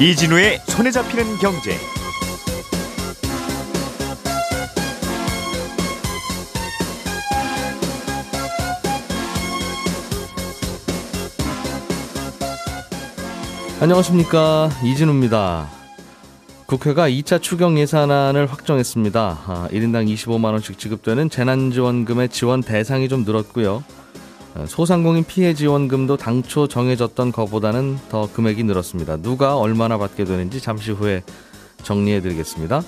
이진우의 손에 잡히는 경제. 안녕하십니까 이진우입니다. 국회가 2차 추경 예산안을 확정했습니다. 아, 1인당 25만 원씩 지급되는 재난지원금의 지원 대상이 좀 늘었고요. 아, 소상공인 피해 지원금도 당초 정해졌던 것보다는 더 금액이 늘었습니다. 누가 얼마나 받게 되는지 잠시 후에 정리해 드리겠습니다.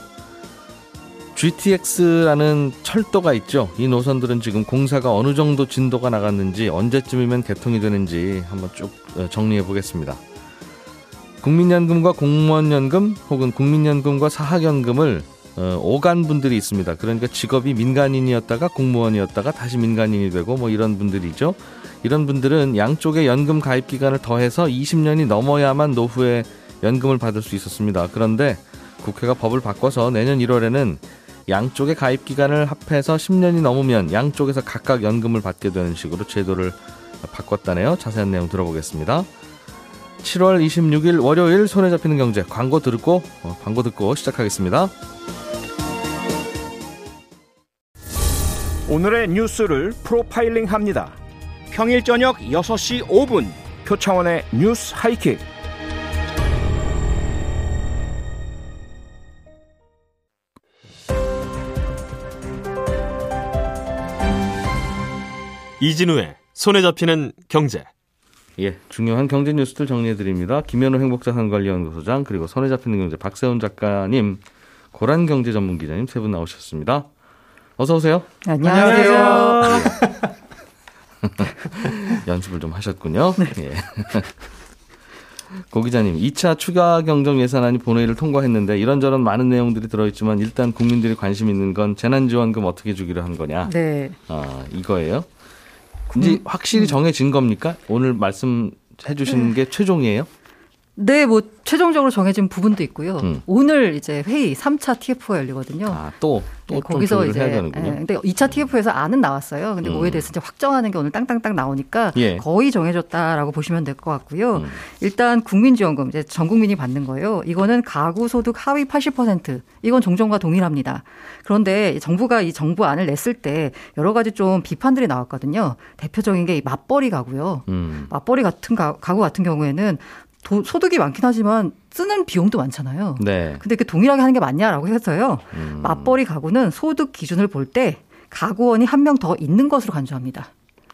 GTX라는 철도가 있죠. 이 노선들은 지금 공사가 어느 정도 진도가 나갔는지 언제쯤이면 개통이 되는지 한번 쭉 어, 정리해 보겠습니다. 국민연금과 공무원연금 혹은 국민연금과 사학연금을 어, 오간 분들이 있습니다. 그러니까 직업이 민간인이었다가 공무원이었다가 다시 민간인이 되고 뭐 이런 분들이죠. 이런 분들은 양쪽의 연금 가입 기간을 더해서 20년이 넘어야만 노후에 연금을 받을 수 있었습니다. 그런데 국회가 법을 바꿔서 내년 1월에는 양쪽의 가입 기간을 합해서 10년이 넘으면 양쪽에서 각각 연금을 받게 되는 식으로 제도를 바꿨다네요. 자세한 내용 들어보겠습니다. 7월 26일 월요일 손에 잡히는 경제 광고 듣고 어, 광고 듣고 시작하겠습니다. 오늘의 뉴스를 프로파일링 합니다. 평일 저녁 6시 5분 표창원의 뉴스 하이킥. 이진우의 손에 잡히는 경제. 예, 중요한 경제 뉴스들 정리해 드립니다. 김현우 행복자산관리연구소장 그리고 손에 잡히는 경제 박세훈 작가님, 고란 경제 전문 기자님 세 분 나오셨습니다. 어서 오세요. 안녕하세요. 연습을 좀 하셨군요. 네. 예. 고 기자님, 2차 추가 경정 예산안이 본회의를 통과했는데 이런저런 많은 내용들이 들어있지만 일단 국민들이 관심 있는 건 재난지원금 어떻게 주기로 한 거냐. 네. 아, 이거예요. 이제 확실히 정해진 겁니까? 오늘 말씀해 주신 게 최종이에요? 네, 뭐 최종적으로 정해진 부분도 있고요. 음. 오늘 이제 회의 3차 TF가 열리거든요. 아, 또, 또, 네, 좀 거기서 이제 해야 되는군요. 예, 근데 2차 TF에서 안은 나왔어요. 근데 음. 그거에 대해서 이제 확정하는 게 오늘 땅땅땅 나오니까 예. 거의 정해졌다라고 보시면 될 것 같고요. 음. 일단 국민지원금 이제 전 국민이 받는 거예요. 이거는 가구 소득 하위 80% 이건 종전과 동일합니다. 그런데 정부가 이 정부안을 냈을 때 여러 가지 좀 비판들이 나왔거든요. 대표적인 게이 맞벌이 가구요. 음. 맞벌이 같은 가, 가구 같은 경우에는 도, 소득이 많긴 하지만 쓰는 비용도 많잖아요. 네. 근데 이렇게 동일하게 하는 게 맞냐라고 해서요. 음. 맞벌이 가구는 소득 기준을 볼 때 가구원이 한 명 더 있는 것으로 간주합니다.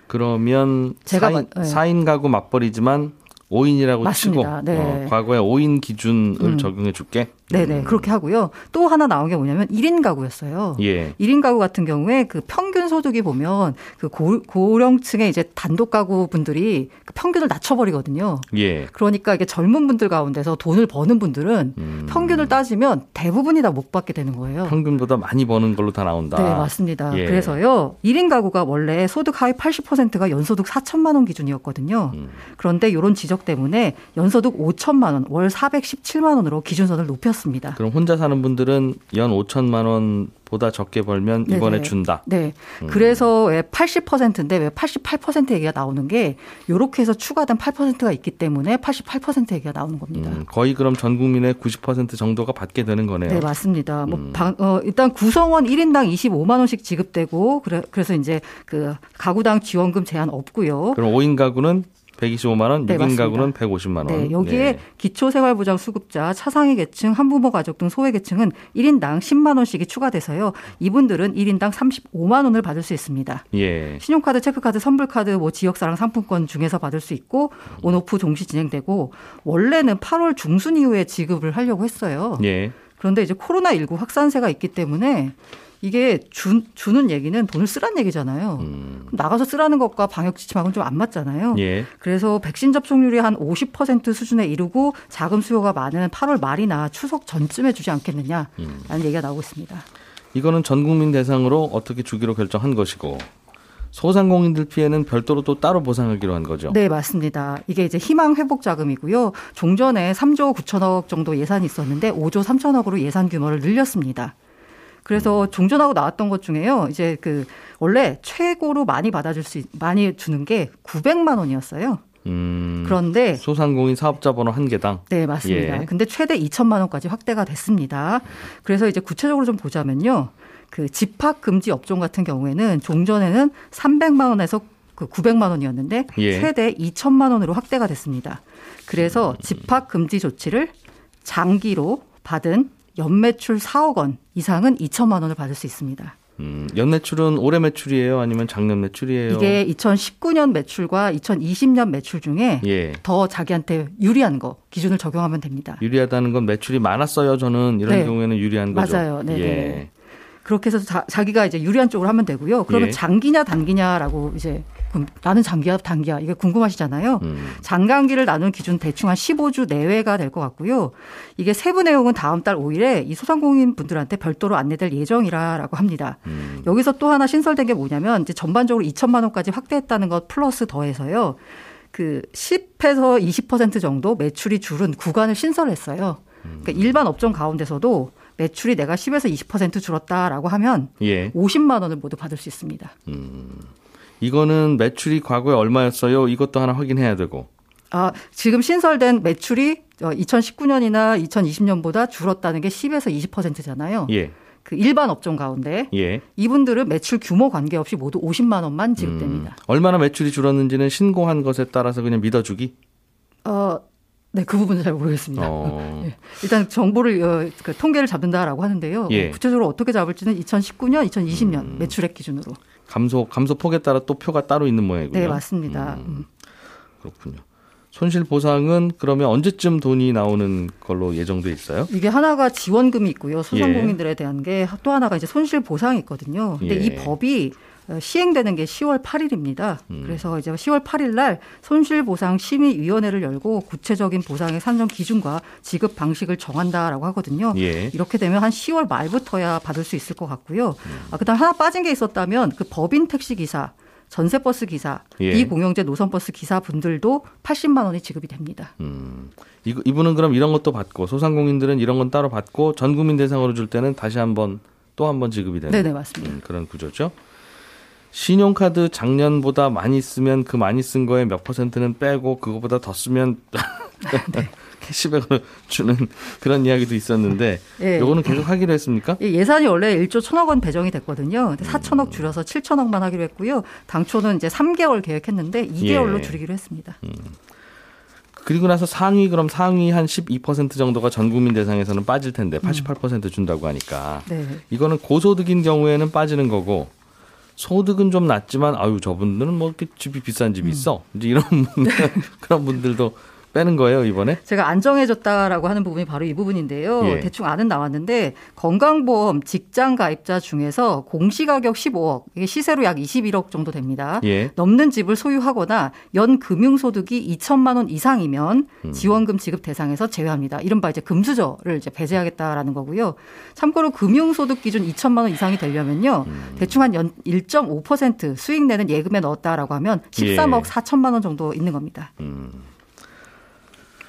그러면 제가 4인, 만- 네. 4인 가구 맞벌이지만 5인이라고 맞습니다. 치고 네. 어, 과거에 5인 기준을 음. 적용해 줄게. 네네. 그렇게 하고요. 또 하나 나온 게 뭐냐면 1인 가구였어요. 예. 1인 가구 같은 경우에 그 평균 소득이 보면 그 고, 고령층의 이제 단독 가구 분들이 그 평균을 낮춰버리거든요. 예. 그러니까 이게 젊은 분들 가운데서 돈을 버는 분들은 음. 평균을 따지면 대부분이 다 못 받게 되는 거예요. 평균보다 많이 버는 걸로 다 나온다. 네, 맞습니다. 예. 그래서요, 1인 가구가 원래 소득 하위 80%가 연소득 4천만 원 기준이었거든요. 음. 그런데 이런 지적 때문에 연소득 5천만 원, 월 417만 원으로 기준선을 높였 습니다. 그럼 혼자 사는 분들은 연 5천만 원보다 적게 벌면 이번에 네네. 준다. 네. 음. 그래서 왜 80%인데 왜 88% 얘기가 나오는 게 요렇게 해서 추가된 8%가 있기 때문에 88% 얘기가 나오는 겁니다. 음, 거의 그럼 전 국민의 90% 정도가 받게 되는 거네요. 네, 맞습니다. 뭐 음. 방, 어, 일단 구성원 1인당 25만 원씩 지급되고 그래, 그래서 이제 그 가구당 지원금 제한 없고요. 그럼 5인 가구는 125만 원, 네, 6인 맞습니다. 가구는 150만 원. 네, 여기에 네. 기초생활보장 수급자, 차상위 계층, 한부모 가족 등 소외 계층은 1인당 10만 원씩이 추가돼서요. 이분들은 1인당 35만 원을 받을 수 있습니다. 예. 신용카드, 체크카드, 선불카드, 뭐 지역사랑 상품권 중에서 받을 수 있고 온오프 동시 진행되고 원래는 8월 중순 이후에 지급을 하려고 했어요. 예. 그런데 이제 코로나 19 확산세가 있기 때문에 이게 주, 주는 얘기는 돈을 쓰란 얘기잖아요. 음. 그럼 나가서 쓰라는 것과 방역 지침하고는 좀 안 맞잖아요. 예. 그래서 백신 접종률이 한 50% 수준에 이르고 자금 수요가 많은 8월 말이나 추석 전쯤에 주지 않겠느냐라는 음. 얘기가 나오고 있습니다. 이거는 전 국민 대상으로 어떻게 주기로 결정한 것이고 소상공인들 피해는 별도로 또 따로 보상하기로 한 거죠. 네, 맞습니다. 이게 이제 희망 회복 자금이고요. 종전에 3조 9천억 정도 예산이 있었는데 5조 3천억으로 예산 규모를 늘렸습니다. 그래서 종전하고 나왔던 것 중에요. 이제 그 원래 최고로 많이 받아줄 수 있- 많이 주는 게 900만 원이었어요. 음, 그런데 소상공인 사업자 번호 한 개당 네, 맞습니다. 예. 근데 최대 2천만 원까지 확대가 됐습니다. 그래서 이제 구체적으로 좀 보자면요. 그 집합 금지 업종 같은 경우에는 종전에는 300만 원에서 그 900만 원이었는데 예. 최대 2천만 원으로 확대가 됐습니다. 그래서 집합 금지 조치를 장기로 받은 연매출 4억 원 이상은 2천만 원을 받을 수 있습니다. 음, 연매출은 올해 매출이에요? 아니면 작년 매출이에요? 이게 2019년 매출과 2020년 매출 중에 예. 더 자기한테 유리한 거 기준을 적용하면 됩니다. 유리하다는 건 매출이 많았어요. 저는 이런 네. 경우에는 유리한 거죠. 맞아요. 네, 예. 네. 그렇게 해서 자, 기가 이제 유리한 쪽으로 하면 되고요. 그러면 예. 장기냐 단기냐라고 이제 그럼 나는 장기야 단기야 이게 궁금하시잖아요. 음. 장단기를 나눈 기준 대충 한 15주 내외가 될 것 같고요. 이게 세부 내용은 다음 달 5일에 이 소상공인 분들한테 별도로 안내될 예정이라라고 합니다. 음. 여기서 또 하나 신설된 게 뭐냐면 이제 전반적으로 2천만 원까지 확대했다는 것 플러스 더해서요. 그 10에서 20% 정도 매출이 줄은 구간을 신설했어요. 그러니까 일반 업종 가운데서도 매출이 내가 10에서 20% 줄었다라고 하면 예. 50만 원을 모두 받을 수 있습니다. 이거는 매출이 과거에 얼마였어요? 이것도 하나 확인해야 되고. 아, 지금 신설된 매출이 2019년이나 2020년보다 줄었다는 게 10에서 20%잖아요. 예. 그 일반 업종 가운데 예. 이분들은 매출 규모 관계없이 모두 50만 원만 지급됩니다. 음, 얼마나 매출이 줄었는지는 신고한 것에 따라서 그냥 믿어주기? 어, 네, 그 부분은 잘 모르겠습니다. 어. 예. 일단 정보를 어, 그 통계를 잡는다라고 하는데요. 예. 어, 구체적으로 어떻게 잡을지는 2019년, 2020년 음. 매출액 기준으로. 감소, 감소 폭에 따라 또 표가 따로 있는 모양이군요. 네, 맞습니다. 음, 음. 그렇군요. 손실 보상은 그러면 언제쯤 돈이 나오는 걸로 예정돼 있어요? 이게 하나가 지원금이 있고요. 소상공인들에 대한 게 또 하나가 이제 손실 보상이 있거든요. 근데 예. 이 법이 어, 시행되는 게 10월 8일입니다. 음. 그래서 이제 10월 8일 날 손실보상 심의위원회를 열고 구체적인 보상의 산정 기준과 지급 방식을 정한다라고 하거든요. 예. 이렇게 되면 한 10월 말부터야 받을 수 있을 것 같고요. 아, 그다음 하나 빠진 게 있었다면 그 법인 택시 기사, 전세버스 기사, 예. 비공영제 노선버스 기사 분들도 80만 원이 지급이 됩니다. 음. 이, 이분은 그럼 이런 것도 받고 소상공인들은 이런 건 따로 받고 전 국민 대상으로 줄 때는 다시 한번 또 한 번 지급이 되는 네네 맞습니다. 음, 그런 구조죠. 신용카드 작년보다 많이 쓰면 그 많이 쓴 거에 몇 퍼센트는 빼고 그거보다 더 쓰면 네. 캐시백으로 주는 그런 이야기도 있었는데 예. 요거는 계속 하기로 했습니까? 이 예산이 원래 1조 1천억 원 배정이 됐거든요. 근데 4천억 줄여서 7천억만 하기로 했고요. 당초는 이제 3개월 계획했는데 2개월로 예. 줄이기로 했습니다. 그리고 나서 상위 그럼 상위 한 12% 정도가 전 국민 대상에서는 빠질 텐데 88% 준다고 하니까 네. 이거는 고소득인 경우에는 빠지는 거고 소득은 좀 낮지만 아유 저분들은 뭐 이렇게 집이 비싼 집이 있어. 이제 이런 분들, 그런 분들도 빼는 거예요 이번에 제가 안정해졌다라고 하는 부분이 바로 이 부분인데요. 예. 대충 아는 나왔는데 건강보험 직장 가입자 중에서 공시가격 15억, 이게 시세로 약 21억 정도 됩니다. 예 넘는 집을 소유하거나 연 금융소득이 2천만 원 이상이면 음. 지원금 지급 대상에서 제외합니다. 이른바 이제 금수저를 이제 배제하겠다라는 거고요. 참고로 금융소득 기준 2천만 원 이상이 되려면요. 음. 대충 한 연 1.5% 수익 내는 예금에 넣었다라고 하면 13억 예. 4천만 원 정도 있는 겁니다.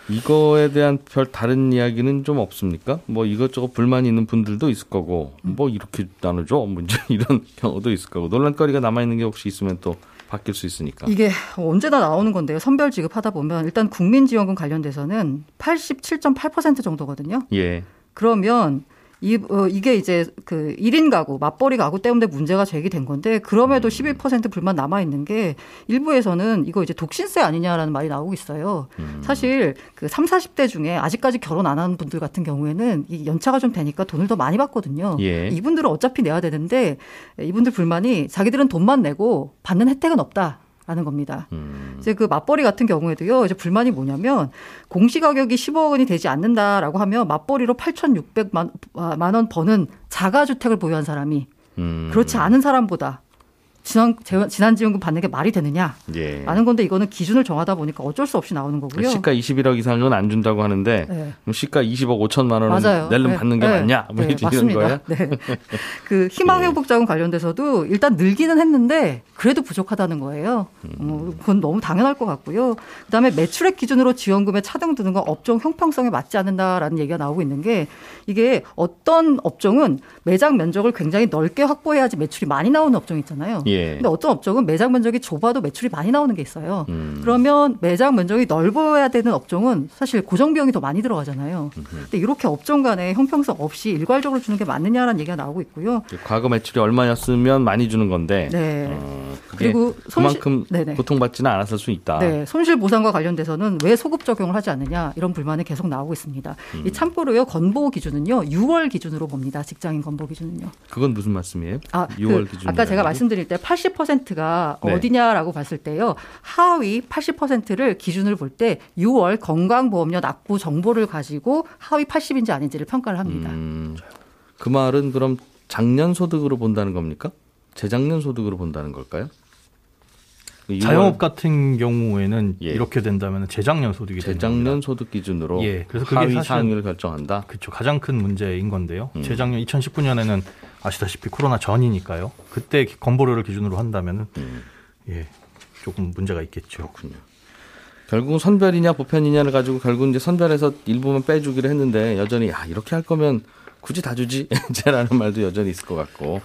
이거에 대한 별 다른 이야기는 좀 없습니까? 뭐 이것저것 불만이 있는 분들도 있을 거고 뭐 이렇게 나누죠 문제 이런 경우도 있을 거고 논란거리가 남아 있는 게 혹시 있으면 또 바뀔 수 있으니까 이게 언제나 나오는 건데요. 선별 지급하다 보면 일단 국민지원금 관련돼서는 87.8% 정도거든요. 예 그러면 이, 어, 이게 이제 그 1인 가구, 맞벌이 가구 때문에 문제가 제기된 건데 그럼에도 11% 불만 남아 있는 게 일부에서는 이거 이제 독신세 아니냐라는 말이 나오고 있어요. 사실 그 3, 40대 중에 아직까지 결혼 안 하는 분들 같은 경우에는 이 연차가 좀 되니까 돈을 더 많이 받거든요. 예. 이분들은 어차피 내야 되는데 이분들 불만이 자기들은 돈만 내고 받는 혜택은 없다. 라는 겁니다. 음. 이제 그 맞벌이 같은 경우에도요, 이제 불만이 뭐냐면 공시 가격이 10억 원이 되지 않는다라고 하면 맞벌이로 8,600만 만원 버는 자가 주택을 보유한 사람이 음. 그렇지 않은 사람보다 지난 지난 지원금 받는 게 말이 되느냐? 예. 라는 건데 이거는 기준을 정하다 보니까 어쩔 수 없이 나오는 거고요. 시가 21억 이상은 안 준다고 하는데 네. 그럼 시가 20억 5천만 원은 맞아요. 낼름 네. 받는 게 네. 맞냐? 뭐 네, 이런 맞습니다. 거예요? 네. 그 희망 회복 자금 관련돼서도 일단 늘기는 했는데 그래도 부족하다는 거예요. 어, 그건 너무 당연할 것 같고요. 그다음에 매출액 기준으로 지원금에 차등 두는 건 업종 형평성에 맞지 않는다라는 얘기가 나오고 있는 게 이게 어떤 업종은 매장 면적을 굉장히 넓게 확보해야지 매출이 많이 나오는 업종 있잖아요. 예. 예. 근데 어떤 업종은 매장 면적이 좁아도 매출이 많이 나오는 게 있어요. 음. 그러면 매장 면적이 넓어야 되는 업종은 사실 고정 비용이 더 많이 들어가잖아요. 근데 이렇게 업종 간에 형평성 없이 일괄적으로 주는 게 맞느냐라는 얘기가 나오고 있고요. 과거 매출이 얼마였으면 많이 주는 건데 네. 어, 그리고 손실- 그만큼 네네. 고통받지는 않았을 수 있다. 네, 손실 보상과 관련돼서는 왜 소급 적용을 하지 않느냐 이런 불만이 계속 나오고 있습니다. 음. 이 참고로요 건보 기준은요 6월 기준으로 봅니다. 직장인 건보 기준은요. 그건 무슨 말씀이에요? 아, 6월 그 기준. 아까 제가 말씀드릴 때 80%가 네. 어디냐라고 봤을 때요. 하위 80%를 기준을 볼 때 6월 건강보험료 납부 정보를 가지고 하위 80인지 아닌지를 평가를 합니다. 음, 그 말은 그럼 작년 소득으로 본다는 겁니까? 재작년 소득으로 본다는 걸까요? 그 6월 자영업 같은 경우에는 예. 이렇게 된다면 재작년 소득이 재작년. 소득 기준으로 예, 그래서 그게 하위 상위를 결정한다. 그렇죠. 가장 큰 문제인 건데요. 음. 재작년 2019년에는 아시다시피 코로나 전이니까요. 그때 건보료를 기준으로 한다면은 음. 예, 조금 문제가 있겠죠. 그렇군요. 결국은 선별이냐 보편이냐를 가지고 결국 이제 선별해서 일부만 빼주기로 했는데 여전히 아 이렇게 할 거면 굳이 다 주지 제라는 말도 여전히 있을 것 같고 어,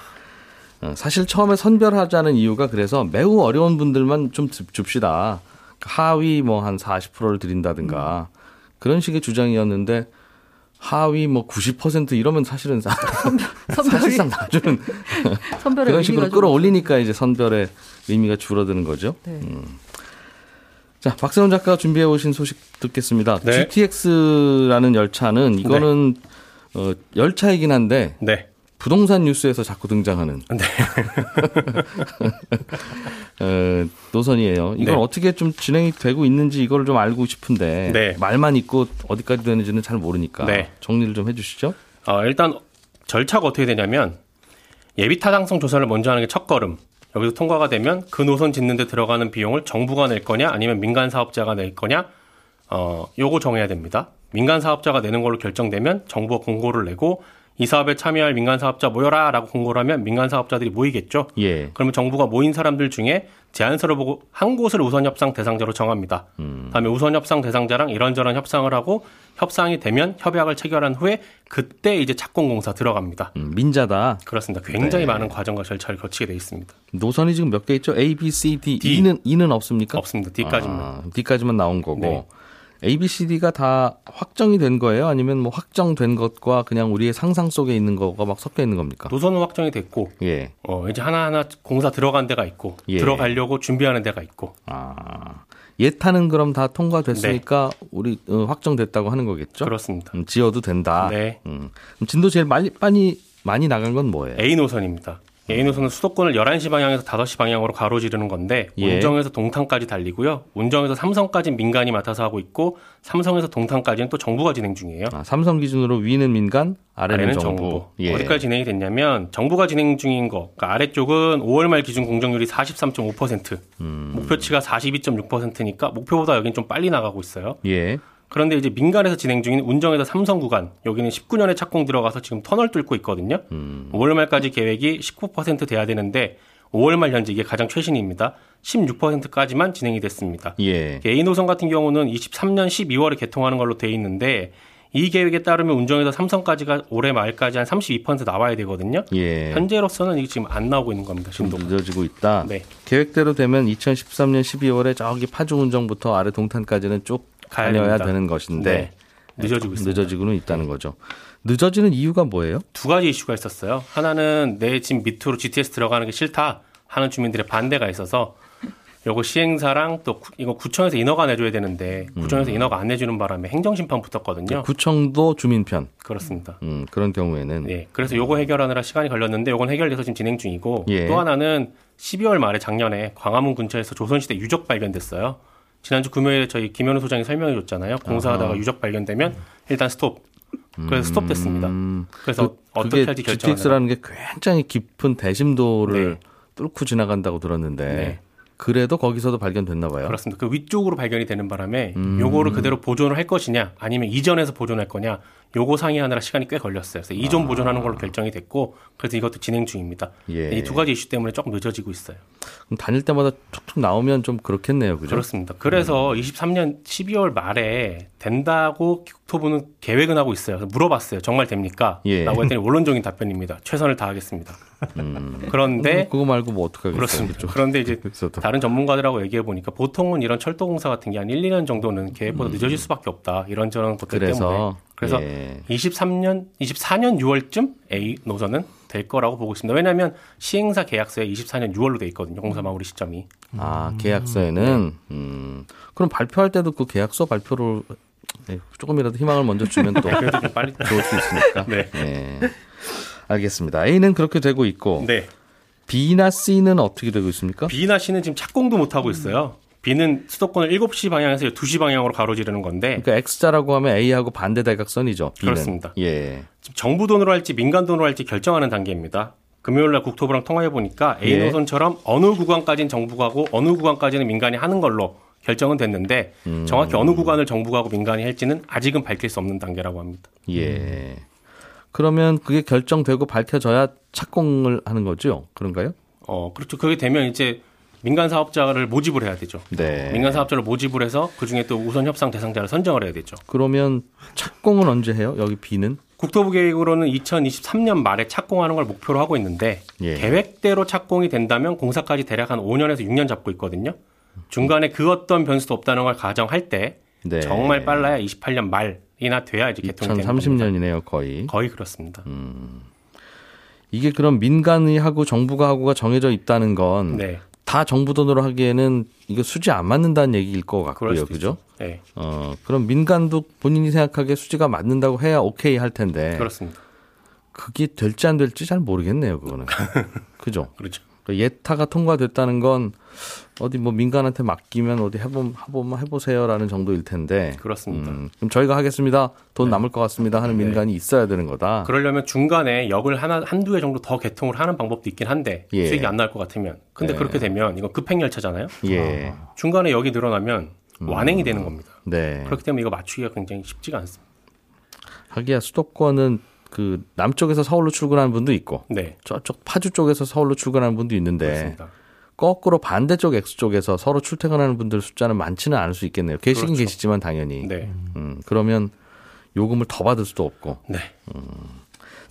사실 처음에 선별하자는 이유가 그래서 매우 어려운 분들만 좀 줍- 줍시다 하위 뭐 한 40%를 드린다든가 그런 식의 주장이었는데 하위 뭐 90% 이러면 사실은 사실상 다 주는 선별의 그런 식으로 끌어올리니까 이제 선별의 의미가 줄어드는 거죠. 네. 자, 박세훈 작가가 준비해 오신 소식 듣겠습니다. 네. GTX라는 열차는 이거는 어, 열차이긴 한데 네. 부동산 뉴스에서 자꾸 등장하는 네. 어, 노선이에요. 이건 네. 어떻게 좀 진행이 되고 있는지 이걸 좀 알고 싶은데 네. 말만 있고 어디까지 되는지는 잘 모르니까 네. 정리를 좀 해주시죠. 어, 일단 절차가 어떻게 되냐면 예비 타당성 조사를 먼저 하는 게 첫 걸음. 여기서 통과가 되면 그 노선 짓는 데 들어가는 비용을 정부가 낼 거냐 아니면 민간 사업자가 낼 거냐 어, 요거 정해야 됩니다. 민간 사업자가 내는 걸로 결정되면 정부가 공고를 내고 이 사업에 참여할 민간 사업자 모여라 라고 공고를 하면 민간 사업자들이 모이겠죠. 예. 그러면 정부가 모인 사람들 중에 제안서를 보고 한 곳을 우선 협상 대상자로 정합니다. 다음에 우선 협상 대상자랑 이런저런 협상을 하고 협상이 되면 협약을 체결한 후에 그때 이제 착공공사 들어갑니다. 음, 민자다. 그렇습니다. 굉장히 네. 많은 과정과 절차를 거치게 돼 있습니다. 노선이 지금 몇 개 있죠? A, B, C, D. D. E는 E는 없습니까? 없습니다. D까지만. 아, D까지만 나온 거고. 네. A, B, C, D가 다 확정이 된 거예요? 아니면 뭐 확정된 것과 그냥 우리의 상상 속에 있는 거가 막 섞여 있는 겁니까? 노선은 확정이 됐고 예. 어, 이제 하나하나 공사 들어간 데가 있고 예. 들어가려고 준비하는 데가 있고 아. 예타는 그럼 다 통과됐으니까 우리 어, 확정됐다고 하는 거겠죠? 그렇습니다. 음, 지어도 된다. 네. 음. 진도 제일 많이 많이 많이 나간 건 뭐예요? A 노선입니다. A 노선은 수도권을 11시 방향에서 5시 방향으로 가로지르는 건데 예. 운정에서 동탄까지 달리고요. 운정에서 삼성까지 민간이 맡아서 하고 있고 삼성에서 동탄까지는 또 정부가 진행 중이에요. 아, 삼성 기준으로 위는 민간, 아래는, 아래는 정부. 정부. 예. 어디까지 진행이 됐냐면 정부가 진행 중인 거. 그러니까 아래쪽은 5월 말 기준 공정률이 43.5%, 음. 목표치가 42.6%니까 목표보다 여긴 좀 빨리 나가고 있어요. 예. 그런데 이제 민간에서 진행 중인 운정에서 삼성 구간 여기는 19년에 착공 들어가서 지금 터널 뚫고 있거든요. 음. 5월 말까지 계획이 19% 돼야 되는데 5월 말 현재 이게 가장 최신입니다. 16%까지만 진행이 됐습니다. 예. A 노선 같은 경우는 23년 12월에 개통하는 걸로 돼 있는데 이 계획에 따르면 운정에서 삼성까지가 올해 말까지 한 32% 나와야 되거든요. 예. 현재로서는 이게 지금 안 나오고 있는 겁니다. 좀 신도가. 늦어지고 있다. 네. 계획대로 되면 2013년 12월에 저기 파주 운정부터 아래 동탄까지는 쭉 다녀야 됩니다. 되는 것인데 네. 늦어지고 있습니다. 늦어지고는 있다는 거죠. 늦어지는 이유가 뭐예요? 두 가지 이슈가 있었어요. 하나는 내 집 밑으로 GTS 들어가는 게 싫다 하는 주민들의 반대가 있어서 요거 시행사랑 또 구- 이거 구청에서 인허가 내줘야 되는데 구청에서 인허가 안 내주는 바람에 행정심판 붙었거든요. 구청도 주민편 그렇습니다. 음, 그런 경우에는 네, 그래서 요거 해결하느라 시간이 걸렸는데 요건 해결돼서 지금 진행 중이고 예. 또 하나는 12월 말에 작년에 광화문 근처에서 조선시대 유적 발견됐어요. 지난주 금요일에 저희 김현우 소장이 설명해 줬잖아요. 공사하다가 아하. 유적 발견되면 일단 스톱. 그래서 스톱됐습니다. 음, 그래서 그- 어떻게 그게 할지 결정하는 GTX라는 게 굉장히 깊은 대심도를 네. 뚫고 지나간다고 들었는데 네. 그래도 거기서도 발견됐나 봐요. 그렇습니다. 그 위쪽으로 발견이 되는 바람에 음. 요거를 그대로 보존을 할 것이냐 아니면 이전해서 보존할 거냐 요거 상의하느라 시간이 꽤 걸렸어요. 그래서 이전 보존하는 걸로 결정이 됐고 그래서 이것도 진행 중입니다. 아. 예. 이 두 가지 이슈 때문에 조금 늦어지고 있어요. 그럼 다닐 때마다 툭툭 나오면 좀 그렇겠네요. 그죠? 그렇습니다. 그래서 23년 12월 말에 된다고 국토부는 계획은 하고 있어요. 그래서 물어봤어요. 정말 됩니까? 예. 라고 했더니 원론적인 답변입니다. 최선을 다하겠습니다. 음. 그런데 그거 말고 뭐 어떡하겠어요. 그렇습니다. 그죠? 그런데 이제 그래서 더- 다른 전문가들하고 얘기해 보니까 보통은 이런 철도 공사 같은 게 한 1, 2년 정도는 계획보다 늦어질 수밖에 없다. 이런저런 것들 때문에. 음. 그래서 예. 23년, 24년 6월쯤 A 노선은 될 거라고 보고 있습니다. 왜냐하면 시행사 계약서에 24년 6월로 돼 있거든요. 공사 마무리 시점이. 아 계약서에는 음 그럼 발표할 때도 그 계약서 발표를 네, 조금이라도 희망을 먼저 주면 또 빨리. 좋을 수 있으니까. 네. 예. 알겠습니다. A는 그렇게 되고 있고 네. B나 C는 어떻게 되고 있습니까? B나 C는 지금 착공도 못 하고 있어요. B는 수도권을 7시 방향에서 2시 방향으로 가로지르는 건데 그러니까 X자라고 하면 A하고 반대 대각선이죠. B는. 그렇습니다. 예. 지금 정부 돈으로 할지 민간 돈으로 할지 결정하는 단계입니다. 금요일 날 국토부랑 통화해 보니까 A 예. 노선처럼 어느 구간까지는 정부가 하고 어느 구간까지는 민간이 하는 걸로 결정은 됐는데 음. 정확히 어느 구간을 정부가 하고 민간이 할지는 아직은 밝힐 수 없는 단계라고 합니다. 예. 그러면 그게 결정되고 밝혀져야 착공을 하는 거죠? 그런가요? 어, 그렇죠. 그게 되면 이제 민간 사업자를 모집을 해야 되죠. 네. 민간 사업자를 모집을 해서 그 중에 또 우선 협상 대상자를 선정을 해야 되죠. 그러면 착공은 언제 해요? 여기 B는? 국토부 계획으로는 2023년 말에 착공하는 걸 목표로 하고 있는데 예. 계획대로 착공이 된다면 공사까지 대략 한 5년에서 6년 잡고 있거든요. 중간에 그 어떤 변수도 없다는 걸 가정할 때 네. 정말 빨라야 28년 말이나 돼야 이제 개통이 되는 겁니다. 2030년이네요, 거의. 거의 그렇습니다. 이게 그럼 민간이 하고 정부가 하고가 정해져 있다는 건 다 네, 정부 돈으로 하기에는 이거 수지 안 맞는다는 얘기일 것 같고요, 그죠? 네, 어, 그럼 민간도 본인이 생각하기에 수지가 맞는다고 해야 오케이 할 텐데 그렇습니다. 그게 될지 안 될지 잘 모르겠네요, 그거는. 그죠? 그렇죠. 그 예타가 통과됐다는 건 어디 뭐 민간한테 맡기면 어디 해보, 해보면 해보세요라는 정도일 텐데. 그렇습니다. 음, 그럼 저희가 하겠습니다. 돈 남을 것 같습니다. 하는 네. 민간이 있어야 되는 거다. 그러려면 중간에 역을 하나 한두 개 정도 더 개통을 하는 방법도 있긴 한데 예. 수익이 안 나올 것 같으면 근데 네. 그렇게 되면 이건 급행 열차잖아요. 예. 중간에 역이 늘어나면 완행이 되는 겁니다. 네. 그렇기 때문에 이거 맞추기가 굉장히 쉽지가 않습니다. 하기야 수도권은 그 남쪽에서 서울로 출근하는 분도 있고 네, 저쪽 파주 쪽에서 서울로 출근하는 분도 있는데 그렇습니다. 거꾸로 반대쪽 X 쪽에서 서로 출퇴근하는 분들 숫자는 많지는 않을 수 있겠네요. 계시긴 그렇죠. 계시지만 당연히. 네, 음, 그러면 요금을 더 받을 수도 없고. 네.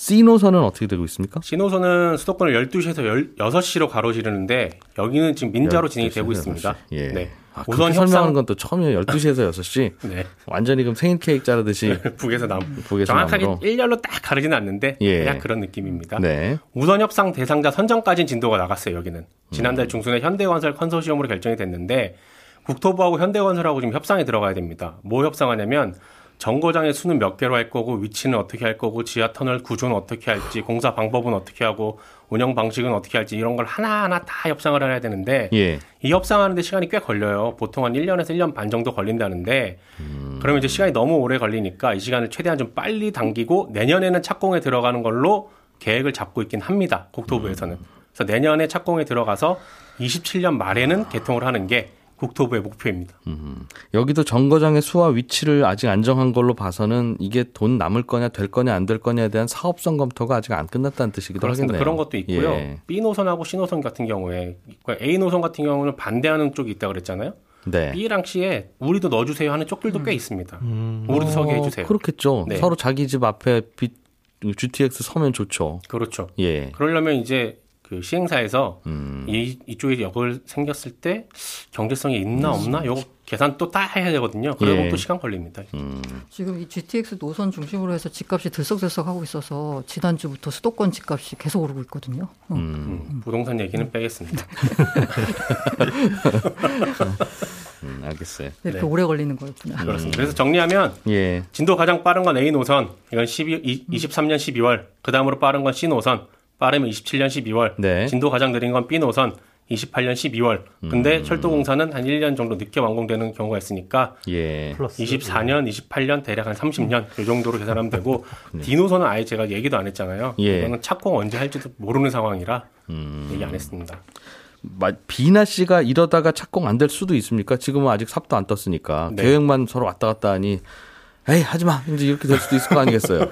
C 노선은 어떻게 되고 있습니까? 신호선은 수도권을 12시에서 6시로 가로지르는데 여기는 지금 민자로 진행이 12시 에서 되고 있습니다. 6시. 예. 네. 아, 우선 설명하는 건 또 처음이에요. 12시에서 6시. 네. 완전히 그럼 생일 케이크 자르듯이 북에서 남 북에서 정확하게 남으로. 일렬로 딱 가르지는 않는데 예. 대략 그런 느낌입니다. 네. 우선 협상 대상자 선정까지는 진도가 나갔어요. 여기는 음. 지난달 중순에 현대건설 컨소시엄으로 결정이 됐는데 국토부하고 현대건설하고 지금 협상에 들어가야 됩니다. 뭐 협상하냐면 정거장의 수는 몇 개로 할 거고 위치는 어떻게 할 거고 지하 터널 구조는 어떻게 할지 공사 방법은 어떻게 하고 운영 방식은 어떻게 할지 이런 걸 하나하나 다 협상을 해야 되는데 예. 이 협상하는데 시간이 꽤 걸려요. 보통 한 1년에서 1년 반 정도 걸린다는데 그러면 이제 시간이 너무 오래 걸리니까 이 시간을 최대한 좀 빨리 당기고 내년에는 착공에 들어가는 걸로 계획을 잡고 있긴 합니다. 국토부에서는. 그래서 내년에 착공에 들어가서 27년 말에는 개통을 하는 게 국토부의 목표입니다. 여기도 정거장의 수와 위치를 아직 안 정한 걸로 봐서는 이게 돈 남을 거냐 될 거냐 안 될 거냐에 대한 사업성 검토가 아직 안 끝났다는 뜻이기도 그렇습니다. 하겠네요. 그런 것도 있고요. 예. B 노선하고 C 노선 같은 경우에 그러니까 A 노선 같은 경우는 반대하는 쪽이 있다 그랬잖아요. 네. B랑 C에 우리도 넣어주세요 하는 쪽들도 꽤 있습니다. 우리도 서게 해주세요. 어, 그렇겠죠. 네. 서로 자기 집 앞에 비, GTX 서면 좋죠. 그렇죠. 예. 그러려면 이제 그 시행사에서 음. 이 이쪽에 역을 생겼을 때 경제성이 있나 없나 요거 계산 또 다 해야 되거든요. 그러면 예. 또 시간 걸립니다. 지금 이 GTX 노선 중심으로 해서 집값이 들썩들썩 하고 있어서 지난주부터 수도권 집값이 계속 오르고 있거든요. 어. 음, 부동산 얘기는 빼겠습니다. 음, 알겠어요. 이렇게 네. 오래 걸리는 거였구나. 그렇습니다. 그래서 정리하면 예. 진도 가장 빠른 건 A 노선. 이건 12, 이, 23년 12월. 그 다음으로 빠른 건 C 노선. 빠르면 27년 12월. 네. 진도 가장 느린 건 B 노선. 28년 12월. 근데 음. 철도공사는 한 1년 정도 늦게 완공되는 경우가 있으니까 예. 플러스 24년, 28년, 대략 한 30년 이 정도로 계산하면 되고 D 노선은 아예 제가 얘기도 안 했잖아요. 네. 예. 이거는 착공 언제 할지도 모르는 상황이라 음. 얘기 안 했습니다. 마- B나 C가 이러다가 착공 안 될 수도 있습니까? 지금은 아직 삽도 안 떴으니까 네. 계획만 서로 왔다 갔다 하니 에이 하지 마 이제 이렇게 될 수도 있을 거 아니겠어요.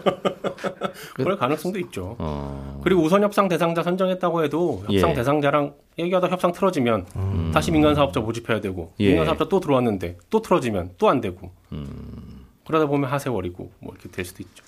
그럴 가능성도 있죠. 어, 그리고 우선 협상 대상자 선정했다고 해도 협상 예. 대상자랑 얘기하다 협상 틀어지면 다시 민간 사업자 모집해야 되고 예. 민간 사업자 또 들어왔는데 또 틀어지면 또 안 되고 그러다 보면 하세월이고 뭐 이렇게 될 수도 있죠.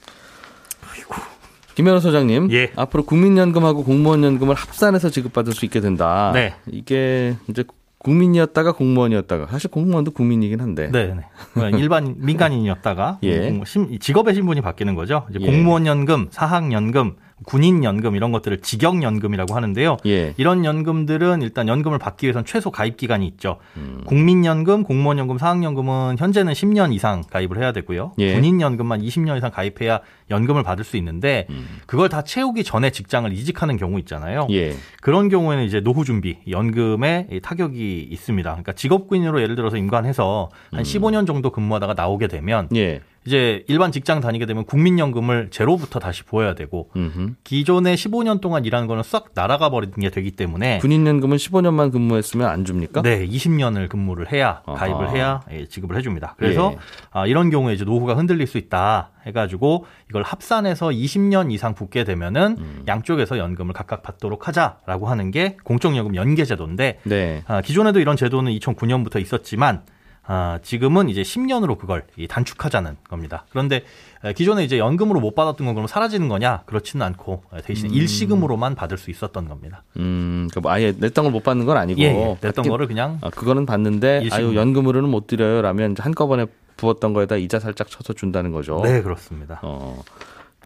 김현우 소장님, 예. 앞으로 국민연금하고 공무원연금을 합산해서 지급받을 수 있게 된다. 네. 이게 이제 국민이었다가 공무원이었다가 사실 공무원도 국민이긴 한데. 네, 네. 일반 민간인이었다가 예. 직업의 신분이 바뀌는 거죠. 이제 예. 공무원 연금, 사학 연금, 군인 연금 이런 것들을 직영연금이라고 하는데요. 예. 이런 연금들은 일단 연금을 받기 위해선 최소 가입 기간이 있죠. 음. 국민연금, 공무원연금, 사학연금은 현재는 10년 이상 가입을 해야 되고요. 예. 군인연금만 20년 이상 가입해야 연금을 받을 수 있는데 음. 그걸 다 채우기 전에 직장을 이직하는 경우 있잖아요. 예. 그런 경우에는 이제 노후 준비 연금에 이 타격이 있습니다. 그러니까 직업군인으로 예를 들어서 임관해서 한 15년 정도 근무하다가 나오게 되면 예. 이제 일반 직장 다니게 되면 국민연금을 제로부터 다시 부어야 되고 음흠. 기존에 15년 동안 일한 거는 싹 날아가 버리는 게 되기 때문에 군인연금은 15년만 근무했으면 안 줍니까? 네, 20년을 근무를 해야 아하. 가입을 해야 예, 지급을 해줍니다. 그래서 예. 아, 이런 경우에 이제 노후가 흔들릴 수 있다 해가지고 이걸 합산해서 20년 이상 붙게 되면은 음. 양쪽에서 연금을 각각 받도록 하자라고 하는 게 공적연금 연계제도인데 네. 아, 기존에도 이런 제도는 2009년부터 있었지만 아, 지금은 이제 10년으로 그걸 이 단축하자는 겁니다. 그런데 에, 기존에 이제 연금으로 못 받았던 건 그럼 사라지는 거냐? 그렇지는 않고 에, 대신 일시금으로만 받을 수 있었던 겁니다. 음, 그러니까 뭐 아예 냈던 걸 못 받는 건 아니고. 예, 예. 냈던 거를 그냥 아, 그거는 받는데 일시금. 아유 연금으로는 못 드려요. 라면 이제 한꺼번에 부었던 거에다 이자 살짝 쳐서 준다는 거죠. 네 그렇습니다. 어.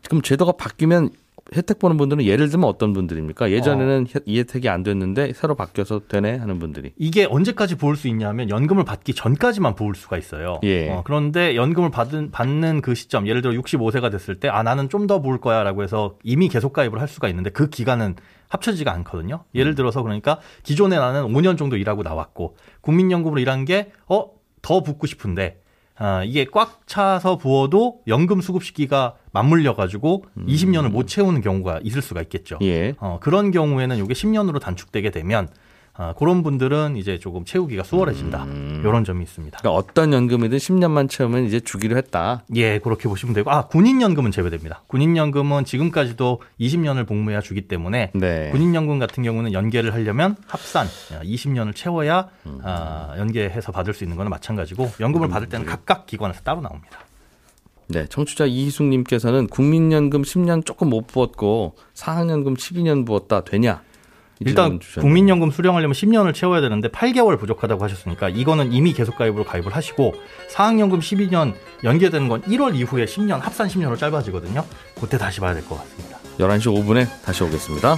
그럼 제도가 바뀌면 혜택 보는 분들은 예를 들면 어떤 분들입니까? 예전에는 혜- 이 혜택이 안 됐는데 새로 바뀌어서 되네 하는 분들이. 이게 언제까지 부을 수 있냐면 연금을 받기 전까지만 부을 수가 있어요. 예. 어, 그런데 연금을 받은, 받는 그 시점, 예를 들어 65세가 됐을 때, 아, 나는 좀더 부을 거야 라고 해서 이미 계속 가입을 할 수가 있는데 그 기간은 합쳐지지가 않거든요. 예를 들어서 그러니까 기존에 나는 5년 정도 일하고 나왔고, 국민연금으로 일한 게, 어, 더 붓고 싶은데, 아, 이게 꽉 차서 부어도 연금 수급 시기가 맞물려 가지고 20년을 못 채우는 경우가 있을 수가 있겠죠. 예. 어, 그런 경우에는 이게 10년으로 단축되게 되면 아, 그런 분들은 이제 조금 채우기가 수월해진다. 이런 점이 있습니다. 그러니까 어떤 연금이든 10년만 채우면 이제 주기로 했다. 예, 그렇게 보시면 되고 아 군인연금은 제외됩니다. 군인연금은 지금까지도 20년을 복무해야 주기 때문에 네. 군인연금 같은 경우는 연계를 하려면 합산 20년을 채워야 아, 연계해서 받을 수 있는 거는 마찬가지고 연금을 받을 때는 각각 기관에서 따로 나옵니다. 네, 청취자 이희숙님께서는 국민연금 10년 조금 못 부었고 사학연금 12년 부었다 되냐? 이 일단. 국민연금 수령하려면 10년을 채워야 되는데 8개월 부족하다고 하셨으니까 이거는 이미 계속 가입으로 가입을 하시고 사학연금 12년 연계되는 건 1월 이후에 10년 합산 10년으로 짧아지거든요. 그때 다시 봐야 될 것 같습니다. 11시 5분에 다시 오겠습니다.